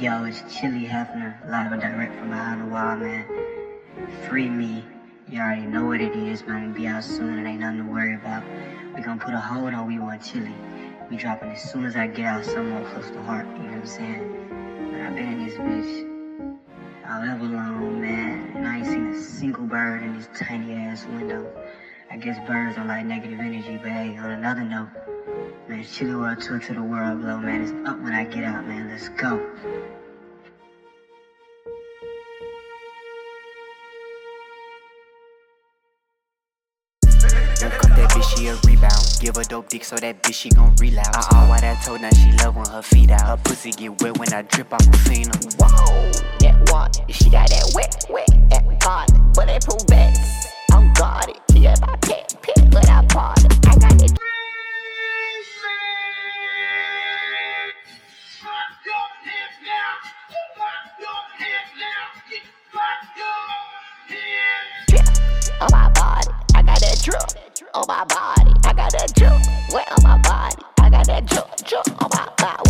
Yo, it's Chilly Hefner, live and direct from behind the wall, man. Free me. You already know what it is, man. Be out soon, it ain't nothing to worry about. We gonna put a hold on We Want Chilly. We dropping as soon as I get out, somewhere close to heart, you know what I'm saying? But I've been in this bitch however long, man, and I ain't seen a single bird in this tiny ass window. I guess birds don't like negative energy, but hey, on another note, man, Chilly World Tour to the world, blow, man. It's up when I get out, man. Let's go. Look up that bitch, she a rebound. Give her dope dick so that bitch she gon' relapse. Uh, why that told now she love when her feet out. Her pussy get wet when I drip off the phone. Whoa, that water, she got that wet, wet, that God, but they prove vets. Drip on my body, I got that drip wet on my body, I got that drip, drip on my body.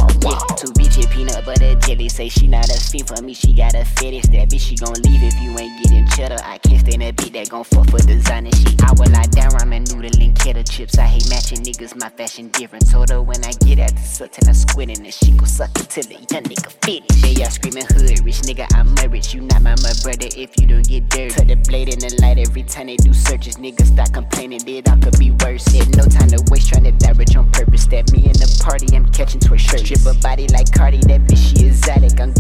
Peanut butter jelly. Say she not a fit for me, she got a fetish. That bitch she gon' leave if you ain't getting cheddar. I can't stand that bitch that gon' fuck for designer She I will lie down ramen noodle and kettle chips. I hate matching niggas, my fashion different. Told her when I get at the suck and I squinting and she gon' suck it till the young nigga finish. Yeah, y'all screaming hood rich nigga, I'm a rich. You not my my brother if you don't get dirty. Tuck the blade in the light every time they do searches. Niggas stop complaining, it all could be worse. Had no time Strip a body like Cardi, that bitch she exotic. I'm